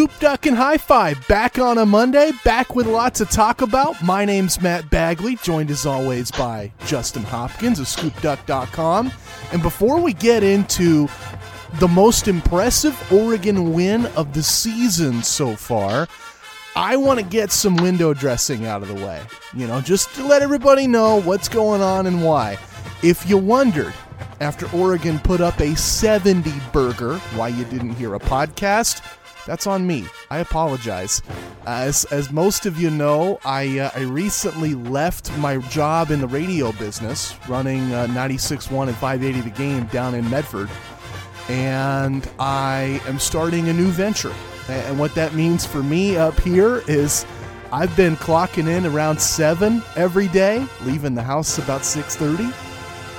Scoop Duck and High Five back on a Monday, back with lots to talk about. My name's Matt Bagley, joined as always by Justin Hopkins of ScoopDuck.com. And before we get into the most impressive Oregon win of the season so far, I want to get some window dressing out of the way. You know, just to let everybody know what's going on and why. If you wondered, after Oregon put up a 70 burger, why you didn't hear a podcast, that's on me. I apologize. As as most of you know, I uh, I recently left my job in the radio business, running uh, 96.1 and 580 the game down in Medford, and I am starting a new venture. And what that means for me up here is I've been clocking in around 7 every day, leaving the house about 6:30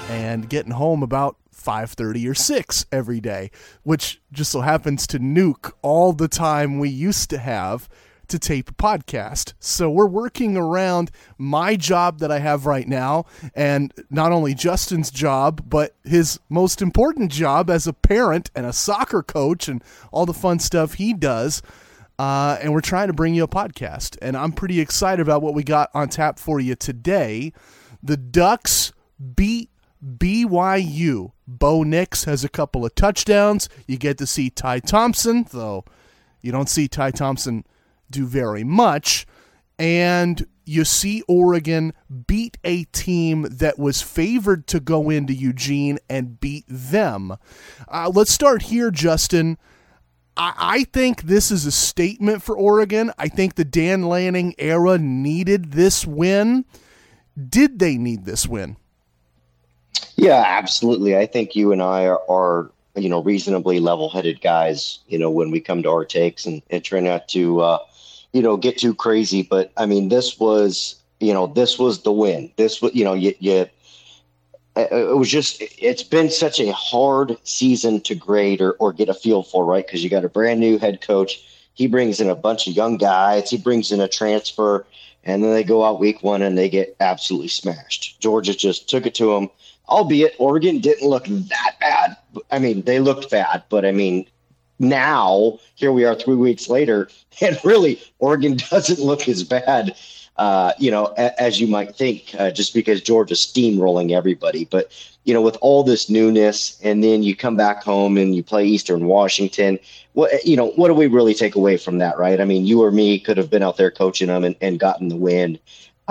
and getting home about 5:30 or 6 every day, which just so happens to nuke all the time we used to have to tape a podcast. So we're working around my job that I have right now and not only Justin's job, but his most important job as a parent and a soccer coach and all the fun stuff he does. Uh, and we're trying to bring you a podcast. And I'm pretty excited about what we got on tap for you today. The Ducks beat BYU. Bo Nix has a couple of touchdowns. You get to see Ty Thompson, though you don't see Ty Thompson do very much. And you see Oregon beat a team that was favored to go into Eugene and beat them. Uh, let's start here, Justin. I, I think this is a statement for Oregon. I think the Dan Lanning era needed this win. Did they need this win? Yeah, absolutely. I think you and I are, are you know, reasonably level-headed guys. You know, when we come to our takes and, and try not to, uh, you know, get too crazy. But I mean, this was, you know, this was the win. This was, you know, you, you it was just it's been such a hard season to grade or, or get a feel for right because you got a brand new head coach he brings in a bunch of young guys he brings in a transfer and then they go out week one and they get absolutely smashed georgia just took it to them albeit Oregon didn't look that bad. I mean, they looked bad, but I mean, now here we are three weeks later, and really Oregon doesn't look as bad, uh, you know, a, as you might think, uh, just because Georgia's steamrolling everybody. But you know, with all this newness, and then you come back home and you play Eastern Washington. What you know, what do we really take away from that, right? I mean, you or me could have been out there coaching them and, and gotten the win.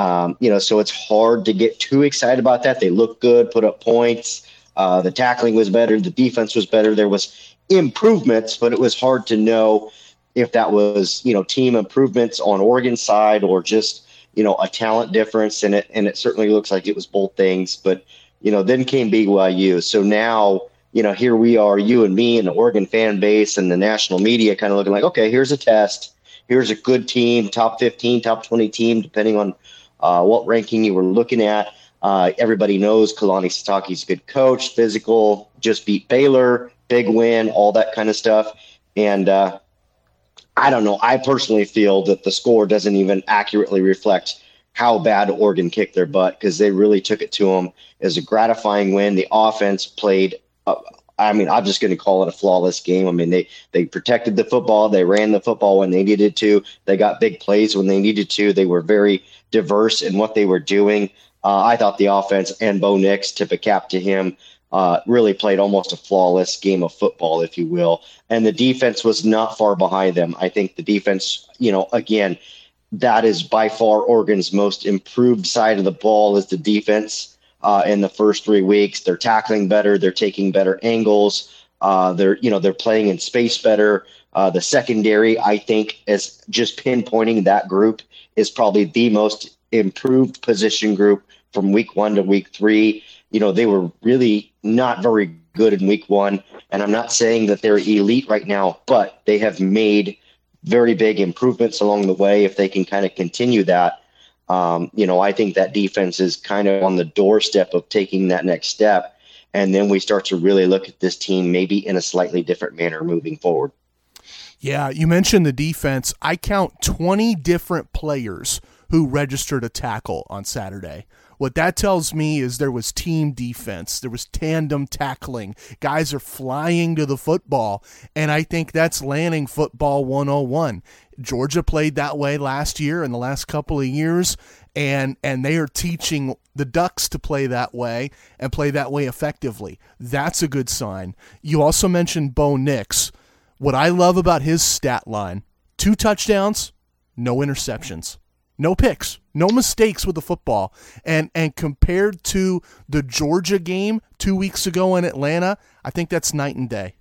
Um, you know, so it's hard to get too excited about that. They look good, put up points. Uh, the tackling was better. The defense was better. There was improvements, but it was hard to know if that was you know team improvements on Oregon's side or just you know a talent difference. And it and it certainly looks like it was both things. But you know, then came BYU. So now you know here we are, you and me, and the Oregon fan base and the national media, kind of looking like, okay, here's a test. Here's a good team, top 15, top 20 team, depending on uh, what ranking you were looking at. Uh, everybody knows Kalani Sitake's a good coach, physical, just beat Baylor, big win, all that kind of stuff. And uh, I don't know. I personally feel that the score doesn't even accurately reflect how bad Oregon kicked their butt because they really took it to them as a gratifying win. The offense played. I mean, I'm just going to call it a flawless game. I mean, they they protected the football, they ran the football when they needed to, they got big plays when they needed to. They were very diverse in what they were doing. Uh, I thought the offense and Bo Nix, tip a cap to him, uh, really played almost a flawless game of football, if you will. And the defense was not far behind them. I think the defense, you know, again, that is by far Oregon's most improved side of the ball is the defense. Uh, in the first three weeks, they're tackling better, they're taking better angles, uh, they're you know they're playing in space better. Uh, the secondary, I think, is just pinpointing that group is probably the most improved position group from week one to week three. You know, they were really not very good in week one. And I'm not saying that they're elite right now, but they have made very big improvements along the way. If they can kind of continue that, um, you know, I think that defense is kind of on the doorstep of taking that next step. And then we start to really look at this team maybe in a slightly different manner moving forward. Yeah, you mentioned the defense. I count 20 different players who registered a tackle on Saturday, What that tells me is there was team defense, there was tandem tackling. Guys are flying to the football, and I think that's Lanning football 101. Georgia played that way last year and the last couple of years, and and they are teaching the Ducks to play that way and play that way effectively. That's a good sign. You also mentioned Bo Nix. What I love about his stat line: two touchdowns, no interceptions, no picks, no mistakes with the football. And and compared to the Georgia game two weeks ago in Atlanta, I think that's night and day.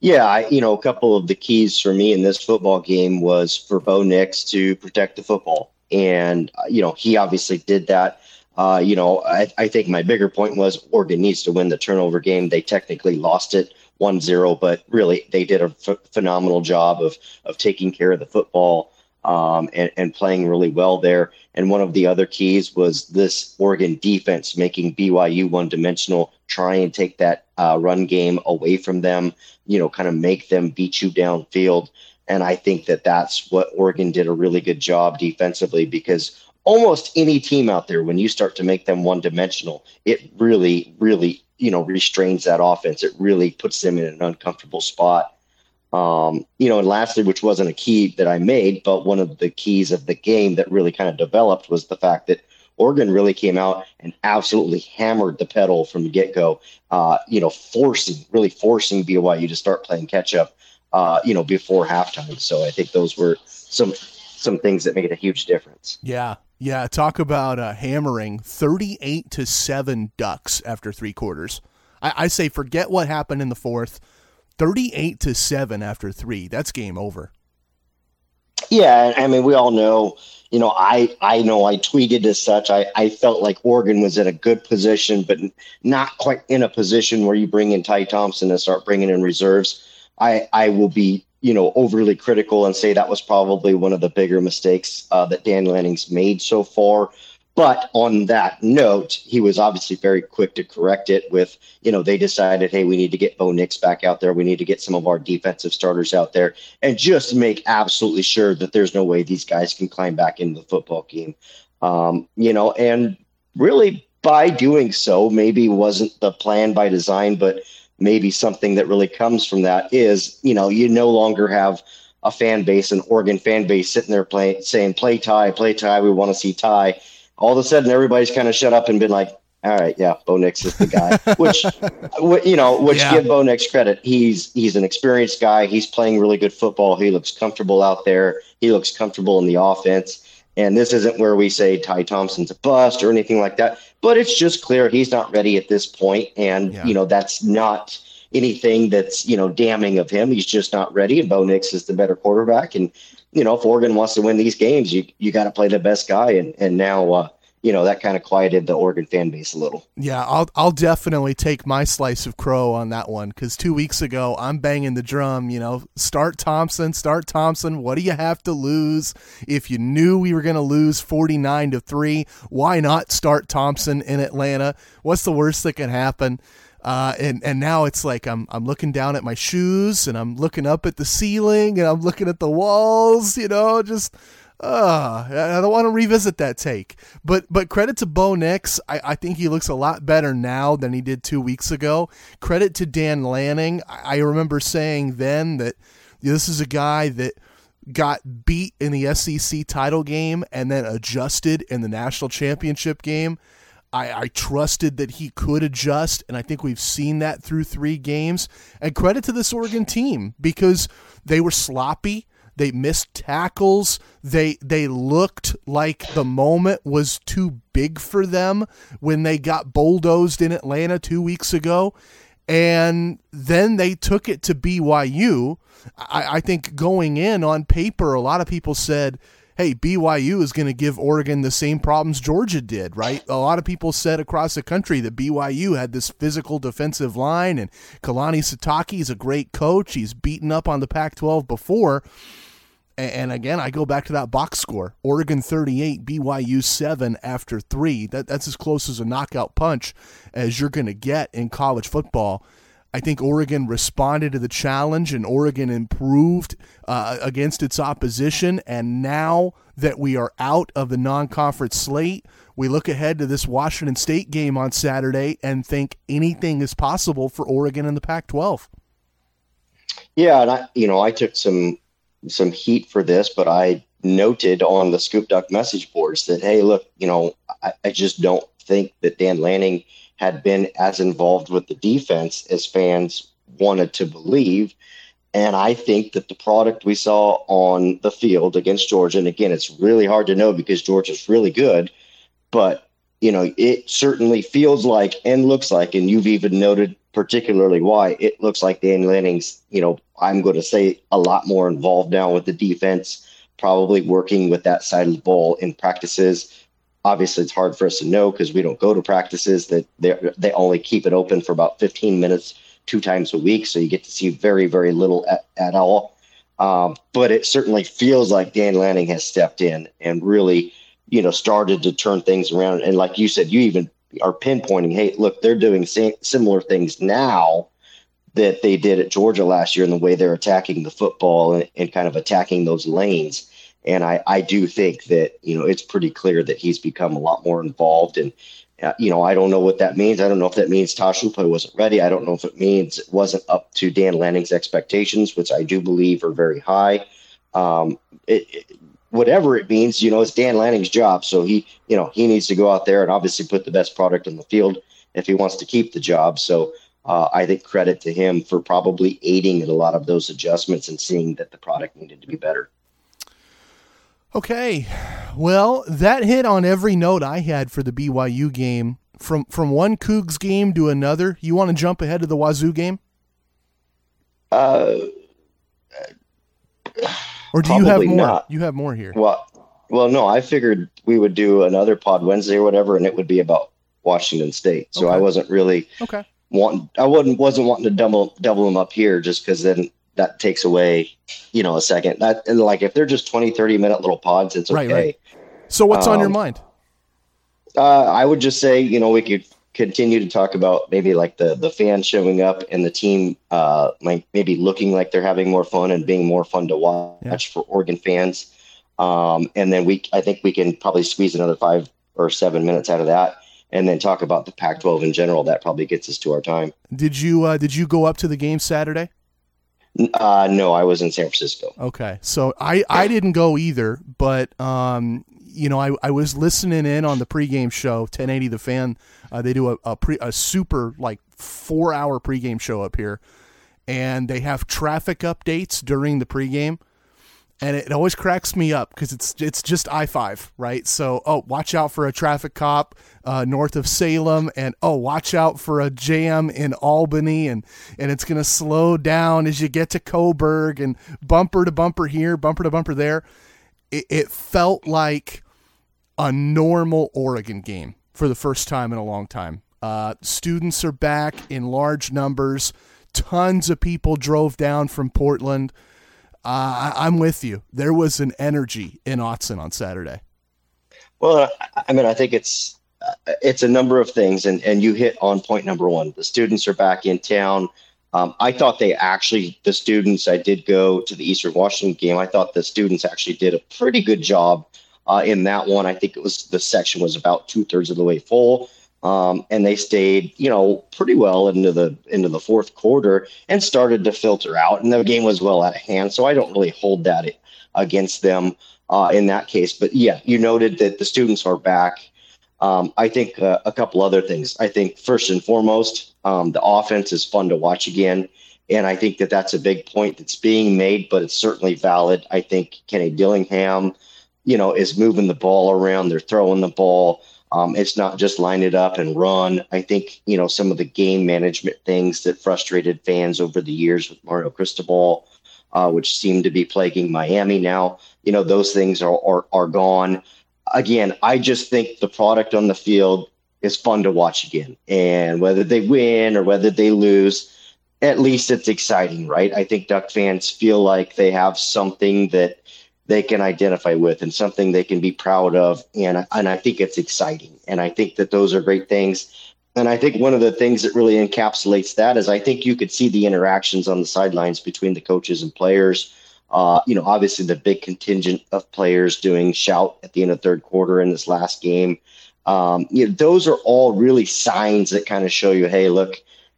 Yeah, I, you know, a couple of the keys for me in this football game was for Bo Nix to protect the football, and uh, you know he obviously did that. Uh, you know, I, I think my bigger point was Oregon needs to win the turnover game. They technically lost it 1-0, but really they did a phenomenal job of of taking care of the football um, and, and playing really well there. And one of the other keys was this Oregon defense making BYU one dimensional, try and take that uh, run game away from them, you know, kind of make them beat you downfield. And I think that that's what Oregon did a really good job defensively because almost any team out there, when you start to make them one dimensional, it really, really, you know, restrains that offense. It really puts them in an uncomfortable spot. Um, you know, and lastly, which wasn't a key that I made, but one of the keys of the game that really kind of developed was the fact that Oregon really came out and absolutely hammered the pedal from the get go. Uh, you know, forcing, really forcing BYU to start playing catch up. Uh, you know, before halftime. So I think those were some some things that made a huge difference. Yeah, yeah. Talk about uh, hammering thirty-eight to seven Ducks after three quarters. I, I say forget what happened in the fourth 38 to 7 after 3. That's game over. Yeah, I mean we all know, you know, I I know I tweeted as such. I I felt like Oregon was in a good position but not quite in a position where you bring in Ty Thompson and start bringing in reserves. I I will be you know, overly critical and say that was probably one of the bigger mistakes uh, that Dan Lanning's made so far. But on that note, he was obviously very quick to correct it with, you know, they decided, hey, we need to get Bo Nix back out there. We need to get some of our defensive starters out there and just make absolutely sure that there's no way these guys can climb back into the football game. Um, you know, and really by doing so, maybe wasn't the plan by design, but maybe something that really comes from that is, you know, you no longer have a fan base, an Oregon fan base sitting there playing, saying, play Ty, play Ty, we want to see Ty all of a sudden everybody's kind of shut up and been like, all right, yeah, Bo Nix is the guy. which, you know, which yeah. give Bo Nix credit. He's he's an experienced guy. He's playing really good football. He looks comfortable out there. He looks comfortable in the offense. And this isn't where we say Ty Thompson's a bust or anything like that. But it's just clear he's not ready at this point, and yeah. you know that's not anything that's you know damning of him. He's just not ready. And Bo Nix is the better quarterback, and you know, if Oregon wants to win these games, you you got to play the best guy. And and now, uh, you know, that kind of quieted the Oregon fan base a little. Yeah, I'll I'll definitely take my slice of crow on that one because two weeks ago I'm banging the drum. You know, start Thompson, start Thompson. What do you have to lose? If you knew we were going to lose 49 to three, why not start Thompson in Atlanta? What's the worst that can happen? Uh, and and now it's like I'm I'm looking down at my shoes and I'm looking up at the ceiling and I'm looking at the walls. You know, just uh, I don't want to revisit that take. But but credit to Bo Nix. I, I think he looks a lot better now than he did two weeks ago. Credit to Dan Lanning. I, I remember saying then that this is a guy that got beat in the SEC title game and then adjusted in the national championship game. I, I trusted that he could adjust, and I think we've seen that through three games. And credit to this Oregon team because they were sloppy. They missed tackles. They they looked like the moment was too big for them when they got bulldozed in Atlanta two weeks ago. And then they took it to BYU. I, I think going in on paper, a lot of people said, hey, BYU is going to give Oregon the same problems Georgia did, right? A lot of people said across the country that BYU had this physical defensive line, and Kalani Sitake is a great coach. He's beaten up on the Pac 12 before. And again, I go back to that box score Oregon 38, BYU 7 after three. That, that's as close as a knockout punch as you're going to get in college football. I think Oregon responded to the challenge and Oregon improved uh, against its opposition. And now that we are out of the non conference slate, we look ahead to this Washington State game on Saturday and think anything is possible for Oregon in the Pac 12. Yeah. And I, you know, I took some some heat for this, but I noted on the Scoop Duck message boards that, hey, look, you know, I, I just don't think that Dan Lanning had been as involved with the defense as fans wanted to believe. And I think that the product we saw on the field against Georgia, and again, it's really hard to know because Georgia's really good, but you know, it certainly feels like and looks like, and you've even noted particularly why it looks like Dan Lanning's, you know, I'm going to say a lot more involved now with the defense, probably working with that side of the ball in practices, obviously it's hard for us to know because we don't go to practices that they they only keep it open for about 15 minutes two times a week so you get to see very very little at, at all. Um, but it certainly feels like dan lanning has stepped in and really you know started to turn things around. And like you said you even are pinpointing hey look they're doing similar things now that they did at georgia last year in the way they're attacking the football and, and kind of attacking those lanes and I, I do think that, you know, it's pretty clear that he's become a lot more involved. And, uh, you know, I don't know what that means. I don't know if that means Tosh Lupoi wasn't ready. I don't know if it means it wasn't up to Dan Lanning's expectations, which I do believe are very high. Um, it, it, whatever it means, you know, it's Dan Lanning's job. So he, you know, he needs to go out there and obviously put the best product in the field if he wants to keep the job. So uh, I think credit to him for probably aiding in a lot of those adjustments and seeing that the product needed to be better. Okay. Well, that hit on every note I had for the BYU game. From from one Cougs game to another, you want to jump ahead to the Wazoo game? Uh, or do you have more? Not. You have more here. Well, well, no. I figured we would do another pod Wednesday or whatever, and it would be about Washington State. So okay. I wasn't really okay. Wanting, I wasn't wasn't wanting to double double them up here just because then that takes away, you know, a second. That and like if they're just 20, 30 minute little pods, it's okay. Right, right. So what's um, on your um, mind? Uh, I would just say, you know, we could continue to talk about maybe like the the fans showing up and the team uh like maybe looking like they're having more fun and being more fun to watch yeah. for Oregon fans. Um, and then we I think we can probably squeeze another five or seven minutes out of that and then talk about the Pac-12 in general. That probably gets us to our time. Did you uh, did you go up to the game Saturday? Uh, no, I was in San Francisco. Okay, so I I didn't go either, but um, you know, I, I was listening in on the pregame show, 1080 The Fan. Uh, they do a a, pre, a super like four hour pregame show up here, and they have traffic updates during the pregame and it always cracks me up because it's it's just I five, right? So oh, watch out for a traffic cop uh, north of Salem, and oh, watch out for a jam in Albany, and and it's gonna slow down as you get to Coburg, and bumper to bumper here, bumper to bumper there. It, it felt like a normal Oregon game for the first time in a long time. Uh, students are back in large numbers. Tons of people drove down from Portland uh, I, am with you. There was an energy in Autzen on Saturday. Well, I mean, I think it's uh, it's a number of things, and and you hit on point number one. The students are back in town. Um, I thought they actually, the students, I did go to the Eastern Washington game. I thought the students actually did a pretty good job uh, in that one. I think it was the section was about two thirds of the way full. Um, and they stayed, you know, pretty well into the into the fourth quarter and started to filter out. And the game was well out of hand, so I don't really hold that against them uh, in that case. But yeah, you noted that the students are back. Um, I think uh, a couple other things. I think first and foremost, um, the offense is fun to watch again, and I think that that's a big point that's being made, but it's certainly valid. I think Kenny Dillingham, you know, is moving the ball around. They're throwing the ball. Um, it's not just line it up and run. I think, you know, some of the game management things that frustrated fans over the years with Mario Cristobal, uh, which seem to be plaguing Miami now, you know, those things are, are, are gone. Again, I just think the product on the field is fun to watch again. And whether they win or whether they lose, at least it's exciting, right? I think Duck fans feel like they have something that they can identify with and something they can be proud of. And, and I think it's exciting. And I think that those are great things. And I think one of the things that really encapsulates that is I think you could see the interactions on the sidelines between the coaches and players. Uh, you know, obviously the big contingent of players doing shout at the end of third quarter in this last game. Um, you know, those are all really signs that kind of show you, hey, look,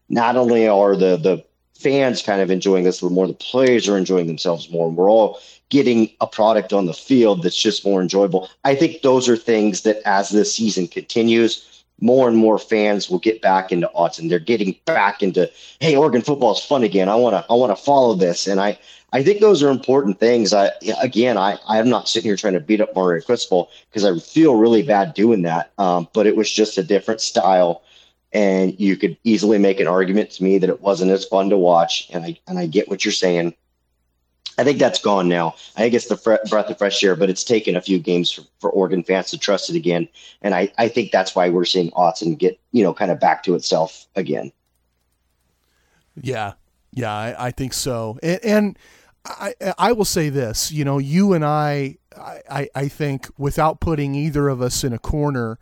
not only are the the fans kind of enjoying this a little more, the players are enjoying themselves more, and we're all getting a product on the field that's just more enjoyable. I think those are things that as this season continues, more and more fans will get back into Autzen. They're getting back into, hey, Oregon football is fun again. I want to, I want to follow this. And I, I think those are important things. I, again, I, I'm not sitting here trying to beat up Mario Cristobal because I feel really bad doing that. Um, but it was just a different style. And you could easily make an argument to me that it wasn't as fun to watch. And I, and I get what you're saying. I think that's gone now. I it's the fre- breath of fresh air, but it's taken a few games for, for Oregon fans to trust it again. And I, I think that's why we're seeing Autzen get, you know, kind of back to itself again. Yeah. Yeah, I, I think so. And, and, I, I will say this, you know, you and I, I, I think without putting either of us in a corner,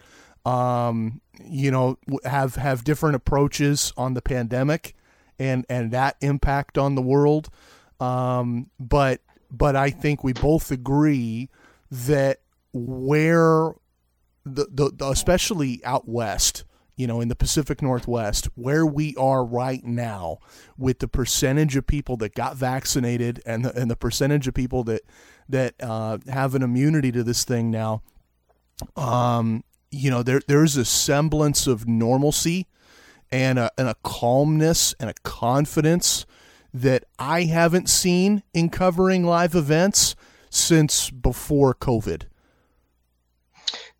um, you know, have, have different approaches on the pandemic and, and that impact on the world. Um, but but I think we both agree that where the, the, the especially out west, you know, in the Pacific Northwest, where we are right now, with the percentage of people that got vaccinated and the, and the percentage of people that that uh, have an immunity to this thing now, um, you know, there there's a semblance of normalcy and a, and a calmness and a confidence that I haven't seen in covering live events since before COVID.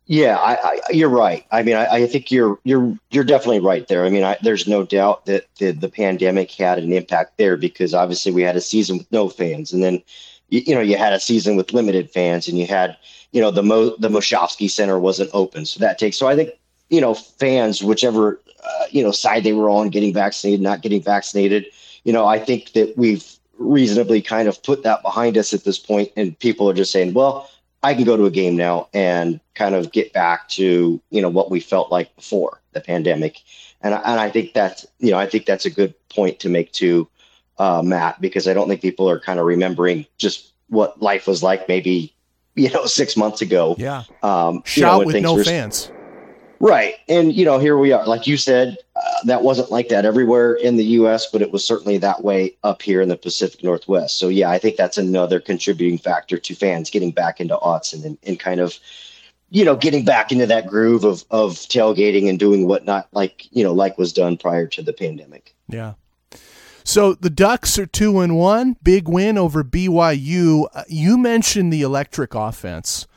Yeah, I, I, you're right. I mean, I, I, think you're you're you're definitely right there. I mean, there's no doubt that the, the pandemic had an impact there because obviously we had a season with no fans, and then you, you know you had a season with limited fans, and you had you know the Mo, the Moshofsky Center wasn't open, so that takes. So I think you know fans, whichever uh, you know side they were on, getting vaccinated, not getting vaccinated, you know, I think that we've reasonably kind of put that behind us at this point, and people are just saying, well, I can go to a game now and kind of get back to you know what we felt like before the pandemic, and and I think that's you know I think that's a good point to make to uh, Matt because I don't think people are kind of remembering just what life was like maybe you know six months ago. Yeah, um, shout you know, with no were, fans. Right. And, you know, here we are. Like you said, uh, that wasn't like that everywhere in the U.S., but it was certainly that way up here in the Pacific Northwest. So, yeah, I think that's another contributing factor to fans getting back into Autzen and, and kind of, you know, getting back into that groove of, of tailgating and doing whatnot like, you know, like was done prior to the pandemic. Yeah. So the Ducks are two and one, big win over BYU. Uh, you mentioned the electric offense.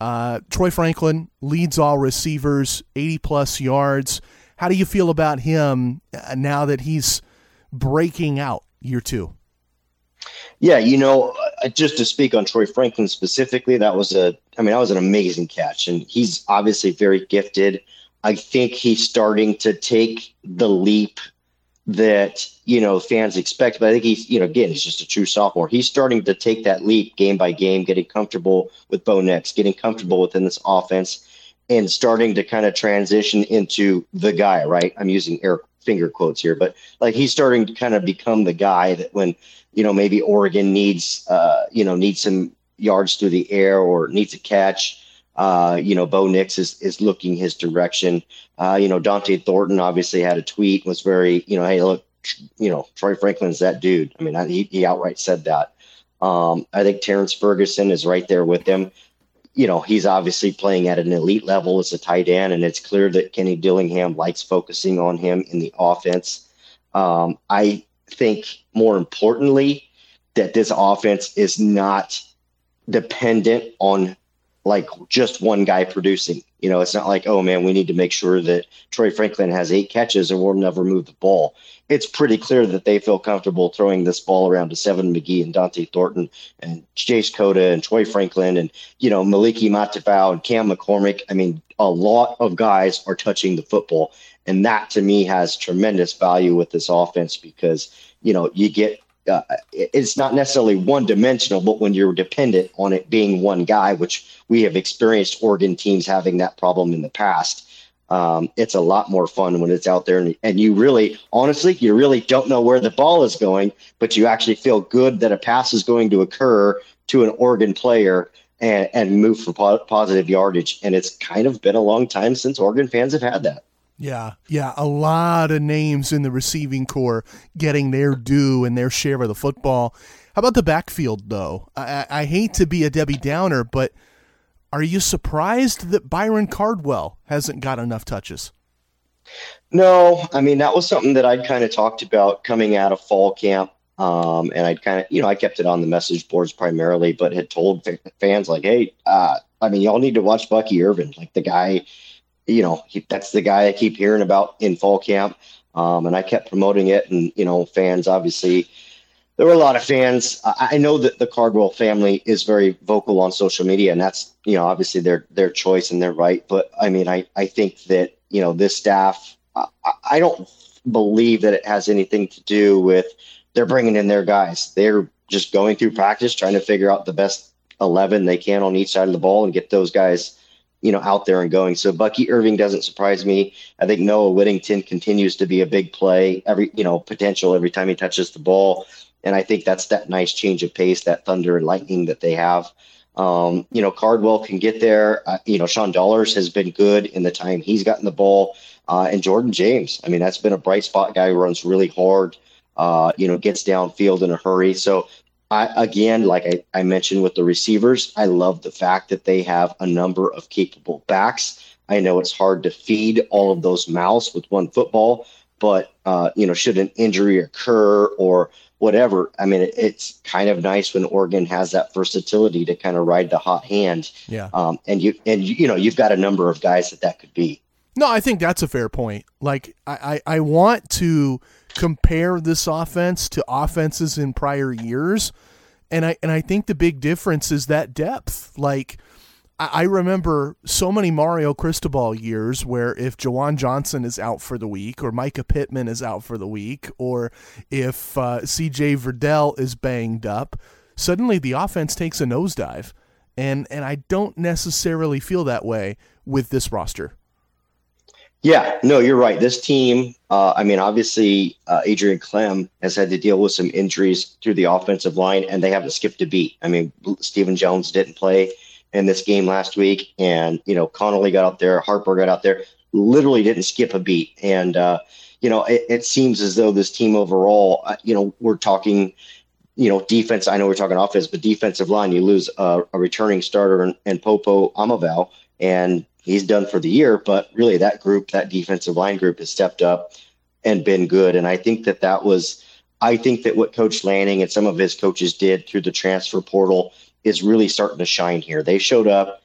Uh, Troy Franklin leads all receivers, 80 plus yards. How do you feel about him uh, now that he's breaking out year two? Yeah, you know, uh, just to speak on Troy Franklin specifically, that was a, I mean, that was an amazing catch, and he's obviously very gifted. I think he's starting to take the leap that you know fans expect. But I think he's you know again he's just a true sophomore. He's starting to take that leap game by game, getting comfortable with Bo Nix, getting comfortable within this offense, and starting to kind of transition into the guy. Right, I'm using air finger quotes here, but like he's starting to kind of become the guy that when you know maybe Oregon needs uh, you know needs some yards through the air or needs a catch uh, you know, Bo Nix is is looking his direction. Uh, you know, Dont'e Thornton obviously had a tweet was very, you know, hey, look, you know, Troy Franklin's that dude. I mean, he he outright said that. Um, I think Terrance Ferguson is right there with him. You know, he's obviously playing at an elite level as a tight end, and it's clear that Kenny Dillingham likes focusing on him in the offense. Um, I think more importantly that this offense is not dependent on like just one guy producing. You know, it's not like, oh man, we need to make sure that Troy Franklin has eight catches and we'll never move the ball. It's pretty clear that they feel comfortable throwing this ball around to Seven McGee and Dont'e Thornton and Chase Cota and Troy Franklin and, you know, Moliki Matavao and Cam McCormick. I mean, a lot of guys are touching the football. And that to me has tremendous value with this offense because, you know, you get uh, it's not necessarily one dimensional, but when you're dependent on it being one guy, which we have experienced Oregon teams having that problem in the past, Um, it's a lot more fun when it's out there and, and you really, honestly, you really don't know where the ball is going, but you actually feel good that a pass is going to occur to an Oregon player and, and move for po- positive yardage. And it's kind of been a long time since Oregon fans have had that. Yeah, yeah, a lot of names in the receiving corps getting their due and their share of the football. How about the backfield, though? I, I hate to be a Debbie Downer, but are you surprised that Byron Cardwell hasn't got enough touches? No, I mean that was something that I'd kind of talked about coming out of fall camp, um, and I'd kind of, you know, I kept it on the message boards primarily, but had told fans like, "Hey, uh, I mean, y'all need to watch Bucky Irving. Like the guy, you know, he, that's the guy I keep hearing about in fall camp." Um, and I kept promoting it, and you know, fans obviously there were a lot of fans. I know that the Cardwell family is very vocal on social media, and that's you know obviously their their choice and their right. But I mean, I I think that you know this staff. I, I don't believe that it has anything to do with they're bringing in their guys. They're just going through practice, trying to figure out the best eleven they can on each side of the ball and get those guys you know out there and going. So Bucky Irving doesn't surprise me. I think Noah Whittington continues to be a big play every you know potential every time he touches the ball. And I think that's that nice change of pace, that thunder and lightning that they have. Um, you know, Cardwell can get there. Uh, you know, Sean Dollars has been good in the time he's gotten the ball. Uh, and Jordan James, I mean, that's been a bright spot guy who runs really hard, uh, you know, gets downfield in a hurry. So, I, again, like I, I mentioned with the receivers, I love the fact that they have a number of capable backs. I know it's hard to feed all of those mouths with one football, but, uh, you know, should an injury occur or whatever. I mean, it, it's kind of nice when Oregon has that versatility to kind of ride the hot hand. Yeah. Um, and you and you, you know you've got a number of guys that that could be. No, I think that's a fair point. Like I, I, I want to compare this offense to offenses in prior years, and I and I think the big difference is that depth. Like I remember so many Mario Cristobal years where if Juwan Johnson is out for the week, or Mycah Pittman is out for the week, or if uh, CJ Verdell is banged up, suddenly the offense takes a nosedive. And, and I don't necessarily feel that way with this roster. Yeah, no, you're right. This team, uh, I mean, obviously, uh, Adrian Klemm has had to deal with some injuries through the offensive line, and they haven't skipped a beat. I mean, Stephen Jones didn't play in this game last week. And, you know, Connolly got out there, Harper got out there, literally didn't skip a beat. And, uh, you know, it, it seems as though this team overall, uh, you know, we're talking, you know, defense. I know we're talking offense, but defensive line, you lose a, a returning starter and, Popo Aumavae, and he's done for the year. But really, that group, that defensive line group, has stepped up and been good. And I think that that was, I think that what Coach Lanning and some of his coaches did through the transfer portal is really starting to shine here. They showed up,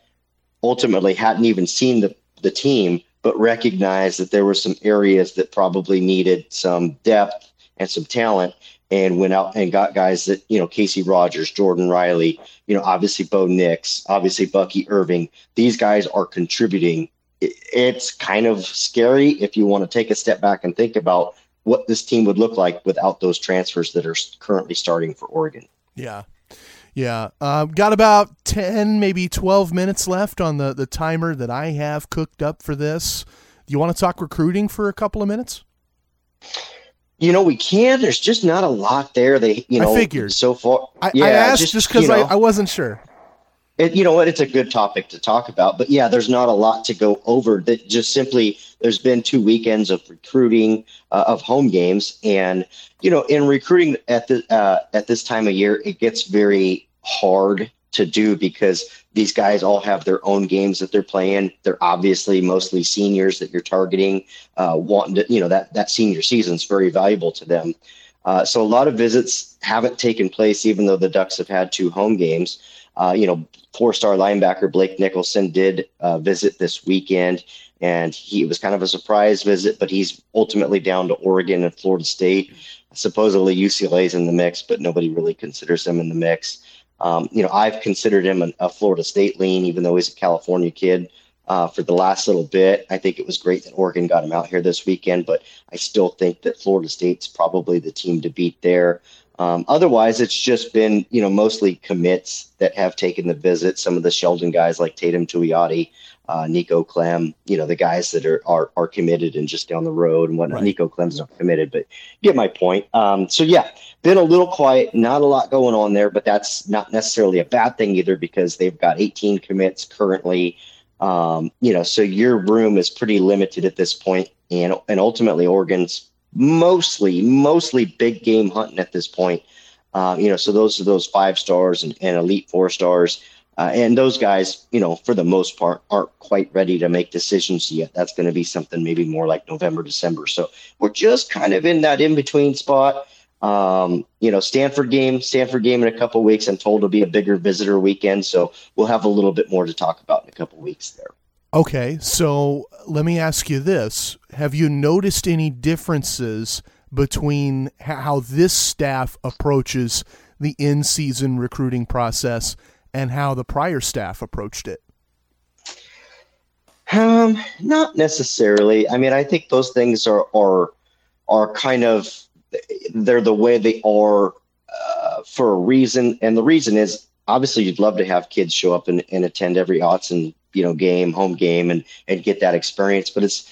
ultimately hadn't even seen the, the team, but recognized that there were some areas that probably needed some depth and some talent and went out and got guys that, you know, Casey Rogers, Jordan Riley, you know, obviously Bo Nix, obviously Bucky Irving. These guys are contributing. It's kind of scary if you want to take a step back and think about what this team would look like without those transfers that are currently starting for Oregon. Yeah. Yeah, uh, got about ten, maybe twelve minutes left on the the timer that I have cooked up for this. Do you want to talk recruiting for a couple of minutes? You know, we can. There's just not a lot there. They, you know, I figured so far. I, yeah, I asked just because you know, I, I wasn't sure. It, you know what? It's a good topic to talk about, but yeah, there's not a lot to go over. That just simply there's been two weekends of recruiting uh, of home games, and you know, in recruiting at the uh, at this time of year, it gets very hard to do because these guys all have their own games that they're playing. They're obviously mostly seniors that you're targeting, uh, wanting to, you know, that that senior season is very valuable to them. Uh, so a lot of visits haven't taken place, even though the Ducks have had two home games. Uh, you know, four-star linebacker Blake Nicholson did uh, visit this weekend, and he was kind of a surprise visit, but he's ultimately down to Oregon and Florida State. Supposedly UCLA is in the mix, but nobody really considers them in the mix. Um, you know, I've considered him a, a, Florida State lean, even though he's a California kid. Uh, for the last little bit, I think it was great that Oregon got him out here this weekend, but I still think that Florida State's probably the team to beat there. Um, otherwise, it's just been you know mostly commits that have taken the visit. Some of the Sheldon guys like Tatum Tuioti, uh, Nico Clem, you know the guys that are are, are committed and just down the road and whatnot. Right. Nico Clem's not committed, but get my point. Um, so yeah, been a little quiet, not a lot going on there, but that's not necessarily a bad thing either because they've got 18 commits currently. Um, you know, so your room is pretty limited at this point, and and ultimately Oregon's mostly mostly big game hunting at this point. Uh, you know, so those are those five stars and, and elite four stars. Uh, and those guys, you know, for the most part, aren't quite ready to make decisions yet. That's going to be something maybe more like November, December. So we're just kind of in that in between spot. Um, you know, Stanford game, Stanford game in a couple weeks. I'm told it'll be a bigger visitor weekend, so we'll have a little bit more to talk about in a couple weeks there. Okay, so let me ask you this: Have you noticed any differences between how this staff approaches the in-season recruiting process and how the prior staff approached it? Um, not necessarily. I mean, I think those things are are are kind of they're the way they are uh, for a reason, and the reason is obviously you'd love to have kids show up and, and attend every Autzen you know game, home game, and and get that experience. But it's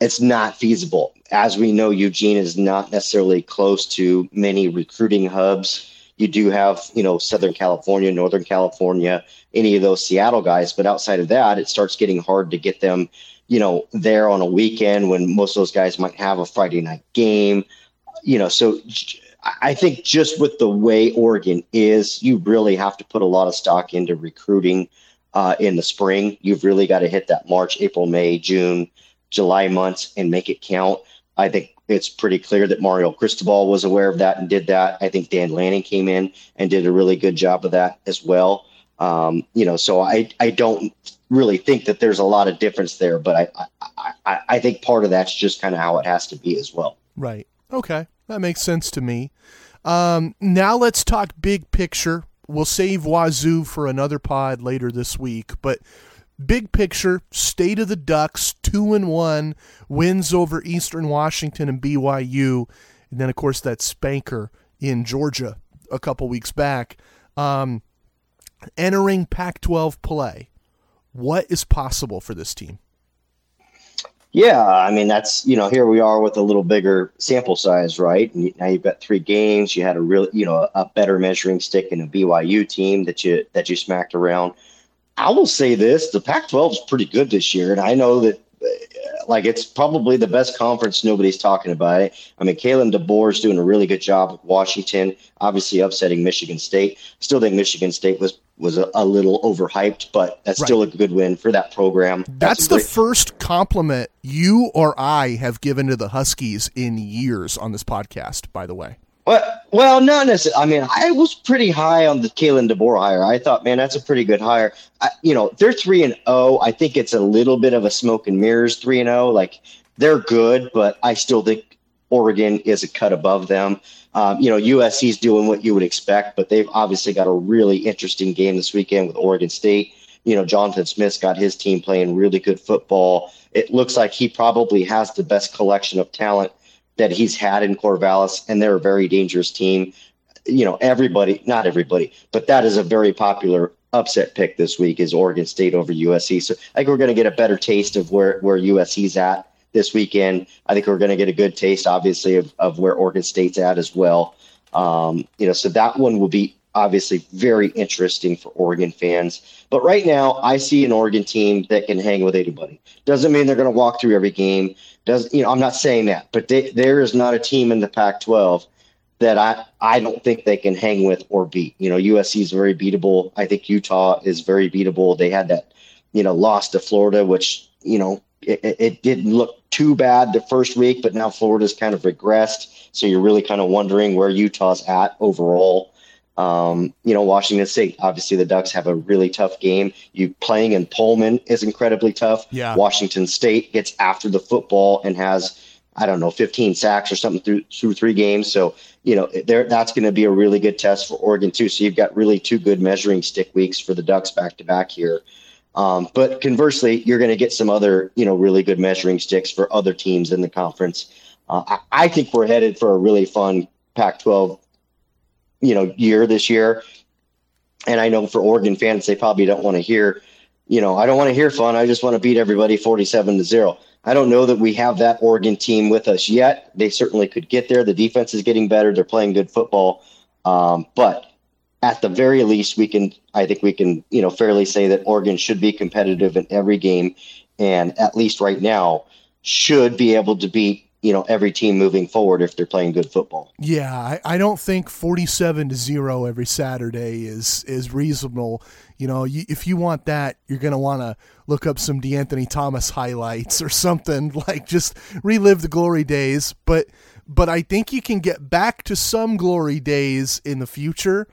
it's not feasible. As we know, Eugene is not necessarily close to many recruiting hubs. You do have, you know, Southern California, Northern California, any of those Seattle guys, but outside of that, it starts getting hard to get them, you know, there on a weekend when most of those guys might have a Friday night game. You know, so I think just with the way Oregon is, you really have to put a lot of stock into recruiting uh, in the spring. You've really got to hit that March, April, May, June, July months and make it count. I think it's pretty clear that Mario Cristobal was aware of that and did that. I think Dan Lanning came in and did a really good job of that as well. Um, you know, so I, I don't really think that there's a lot of difference there, but I, I, I, I think part of that's just kind of how it has to be as well. Right. Okay. That makes sense to me. Um, now let's talk big picture we'll save Wazoo for another pod later this week, but big picture, state of the Ducks, two and one, wins over Eastern Washington and BYU, and then of course that spanker in Georgia a couple weeks back. Um, entering Pac-12 play, what is possible for this team? Yeah, I mean that's you know here we are with a little bigger sample size, right? And now you've got three games. You had a real you know a better measuring stick in a BYU team that you that you smacked around. I will say this: the Pac-12 is pretty good this year, and I know that uh, like it's probably the best conference nobody's talking about it. I mean, Kalen DeBoer is doing a really good job with Washington, obviously upsetting Michigan State. Still think Michigan State was was a, a little overhyped, but that's right. still a good win for that program. That's, that's the great- first compliment you or I have given to the Huskies in years on this podcast, by the way. Well, well, not necessarily. I mean, I was pretty high on the Kalen DeBoer hire. I thought, man, that's a pretty good hire. I, you know, they're three and zero. Oh. I think it's a little bit of a smoke and mirrors three and zero. Oh. Like they're good, but I still think Oregon is a cut above them. Um, you know, USC's doing what you would expect, but they've obviously got a really interesting game this weekend with Oregon State. You know, Jonathan Smith's got his team playing really good football. It looks like he probably has the best collection of talent that he's had in Corvallis, and they're a very dangerous team. You know, everybody, not everybody, but that is a very popular upset pick this week is Oregon State over USC. So I think we're going to get a better taste of where, where USC's at this weekend. I think we're going to get a good taste, obviously, of, of where Oregon State's at as well. Um, you know, so that one will be obviously very interesting for Oregon fans. But right now, I see an Oregon team that can hang with anybody. Doesn't mean they're going to walk through every game. Does you know? I'm not saying that, but they, there is not a team in the Pac-12 that I I don't think they can hang with or beat. You know, USC is very beatable. I think Utah is very beatable. They had that you know loss to Florida, which you know it, it didn't look too bad the first week, but now Florida's kind of regressed. So you're really kind of wondering where Utah's at overall. Um, you know, Washington State, obviously the Ducks have a really tough game. You playing in Pullman is incredibly tough. Yeah. Washington State gets after the football and has, I don't know, 15 sacks or something through through three games. So, you know, there that's going to be a really good test for Oregon too. So you've got really two good measuring stick weeks for the Ducks back to back here. Um, but conversely, you're going to get some other, you know, really good measuring sticks for other teams in the conference. Uh, I, I think we're headed for a really fun Pac-12 you know year this year. And I know for Oregon fans, they probably don't want to hear, you know, I don't want to hear fun. I just want to beat everybody 47 to zero. I don't know that we have that Oregon team with us yet. They certainly could get there. The defense is getting better. They're playing good football. Um, but at the very least, we can, I think we can, you know, fairly say that Oregon should be competitive in every game. And at least right now, should be able to beat you know every team moving forward if they're playing good football. Yeah, I, I don't think forty-seven to zero every Saturday is is reasonable. You know, you, if you want that, you're going to want to look up some DeAnthony Thomas highlights or something like just relive the glory days. But but I think you can get back to some glory days in the future,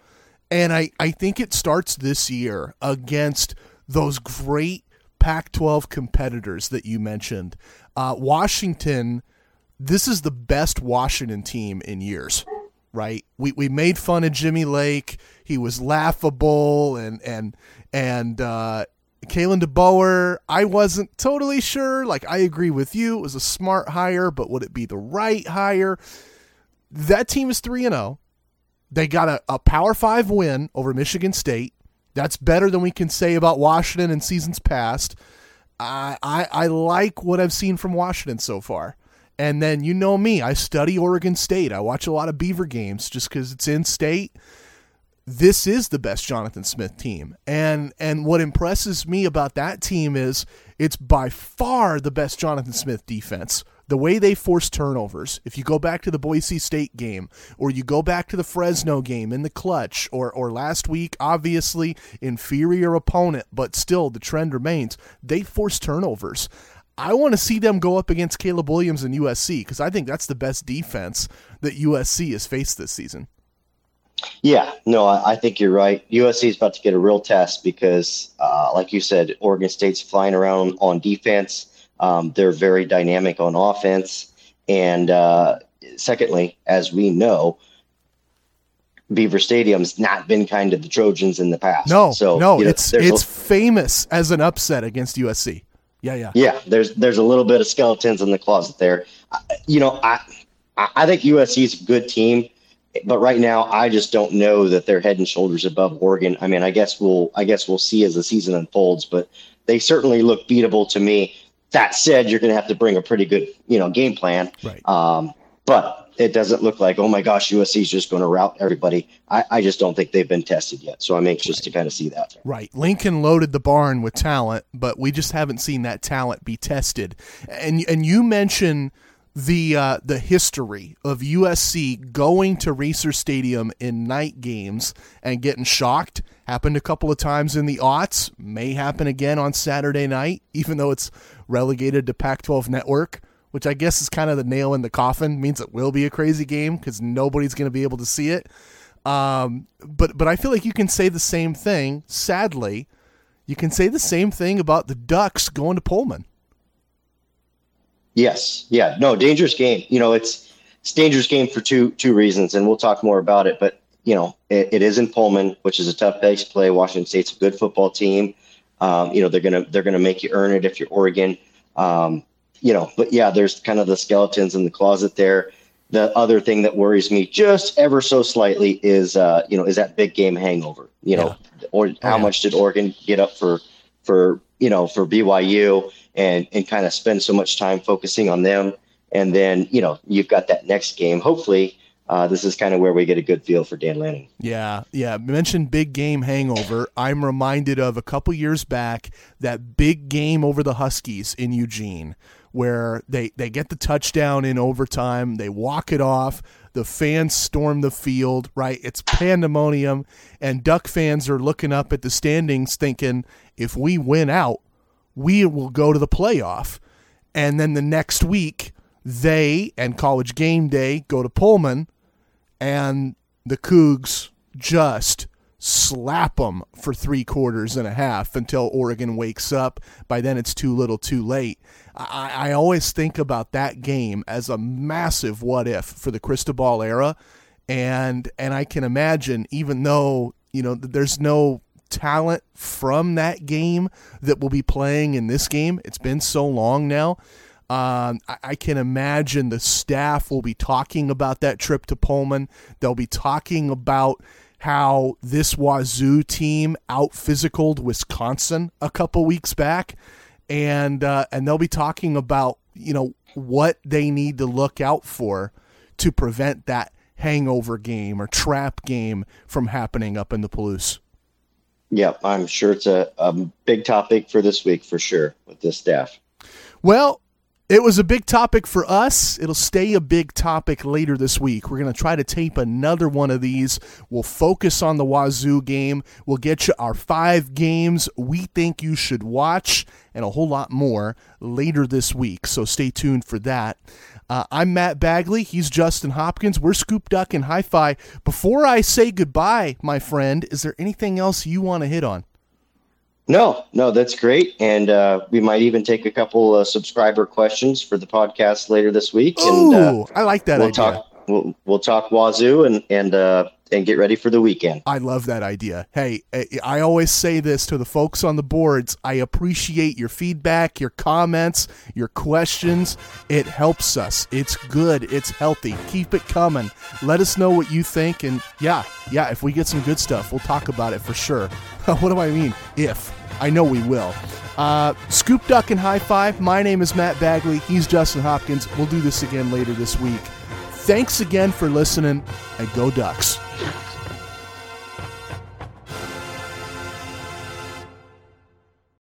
and I I think it starts this year against those great Pac-12 competitors that you mentioned. Uh, Washington this is the best Washington team in years, right? We we made fun of Jimmy Lake. He was laughable and and and uh Kalen DeBoer, I wasn't totally sure. Like I agree with you. It was a smart hire, but would it be the right hire? That team is 3 and 0. They got a, a Power 5 win over Michigan State. That's better than we can say about Washington in seasons past. I, I I like what I've seen from Washington so far. And then you know me, I study Oregon State. I watch a lot of Beaver games just because it's in state. This is the best Jonathan Smith team. And and what impresses me about that team is it's by far the best Jonathan Smith defense. The way they force turnovers. If you go back to the Boise State game, or you go back to the Fresno game in the clutch, or or last week, obviously inferior opponent, but still the trend remains. They force turnovers. I want to see them go up against Caleb Williams and USC because I think that's the best defense that USC has faced this season. Yeah, no, I, I think you're right. USC is about to get a real test because, uh, like you said, Oregon State's flying around on defense. Um, they're very dynamic on offense. And uh, secondly, as we know, Beaver Stadium's not been kind to the Trojans in the past. No, so no, you know, it's it's a, famous as an upset against USC. Yeah, yeah, yeah. There's there's a little bit of skeletons in the closet there. You know, I I think USC is a good team, but right now I just don't know that they're head and shoulders above Oregon. I mean, I guess we'll I guess we'll see as the season unfolds, but they certainly look beatable to me. That said, you're going to have to bring a pretty good you know game plan. Right. Um, but it doesn't look like, oh my gosh, USC is just going to route everybody. I, I, just don't think they've been tested yet. So I'm anxious right. to kind of see that. Right. Lincoln loaded the barn with talent, but we just haven't seen that talent be tested. And and you mentioned the uh, the history of USC going to Reser Stadium in night games and getting shocked. Happened a couple of times in the aughts. May happen again on Saturday night, even though it's relegated to Pac-12 Network which I guess is kind of the nail in the coffin. Means it will be a crazy game because nobody's going to be able to see it. Um, but but I feel like you can say the same thing. Sadly, you can say the same thing about the Ducks going to Pullman. Yes, yeah, no, dangerous game. You know, it's it's dangerous game for two two reasons, and we'll talk more about it. But you know, it, it is in Pullman, which is a tough place to play. Washington State's a good football team. Um, you know, they're gonna they're gonna make you earn it if you're Oregon. Um, you know, but yeah, there's kind of the skeletons in the closet there. The other thing that worries me just ever so slightly is, uh, you know, is that big game hangover. You know, yeah. or how oh, yeah. much did Oregon get up for, for you know, for BYU and and kind of spend so much time focusing on them, and then you know you've got that next game. Hopefully, uh, this is kind of where we get a good feel for Dan Lanning. Yeah, yeah. Mentioned big game hangover. I'm reminded of a couple years back that big game over the Huskies in Eugene, where they, they get the touchdown in overtime, they walk it off, the fans storm the field, right? It's pandemonium, and Duck fans are looking up at the standings thinking, if we win out, we will go to the playoff. And then the next week, they and College Game Day go to Pullman, and the Cougs just slap them for three quarters and a half until Oregon wakes up. By then, it's too little, too late. I, I always think about that game as a massive what if for the Cristobal era, and and I can imagine even though you know there's no talent from that game that will be playing in this game. It's been so long now. Um, I, I, can imagine the staff will be talking about that trip to Pullman. They'll be talking about how this Wazoo team out physicaled Wisconsin a couple weeks back, and uh, and they'll be talking about you know what they need to look out for to prevent that hangover game or trap game from happening up in the Palouse. Yeah, I'm sure it's a, a big topic for this week for sure with this staff. Well, it was a big topic for us. It'll stay a big topic later this week. We're going to try to tape another one of these. We'll focus on the Wazoo game. We'll get you our five games we think you should watch and a whole lot more later this week. So stay tuned for that. Uh, I'm Matt Bagley. He's Justin Hopkins. We're Scoop Duck and Hi Fi. Before I say goodbye, my friend, is there anything else you want to hit on? No, no, that's great, and uh, we might even take a couple uh, subscriber questions for the podcast later this week. Ooh, and, uh, I like that we'll idea. Talk, we'll, we'll talk Wazoo and and uh, and get ready for the weekend. I love that idea. Hey, I always say this to the folks on the boards. I appreciate your feedback, your comments, your questions. It helps us. It's good. It's healthy. Keep it coming. Let us know what you think. And yeah, yeah, if we get some good stuff, we'll talk about it for sure. what do I mean? If. I know we will. Uh, Scoop Duck and High Five. My name is Matt Bagley. He's Justin Hopkins. We'll do this again later this week. Thanks again for listening, and go Ducks. Yeah.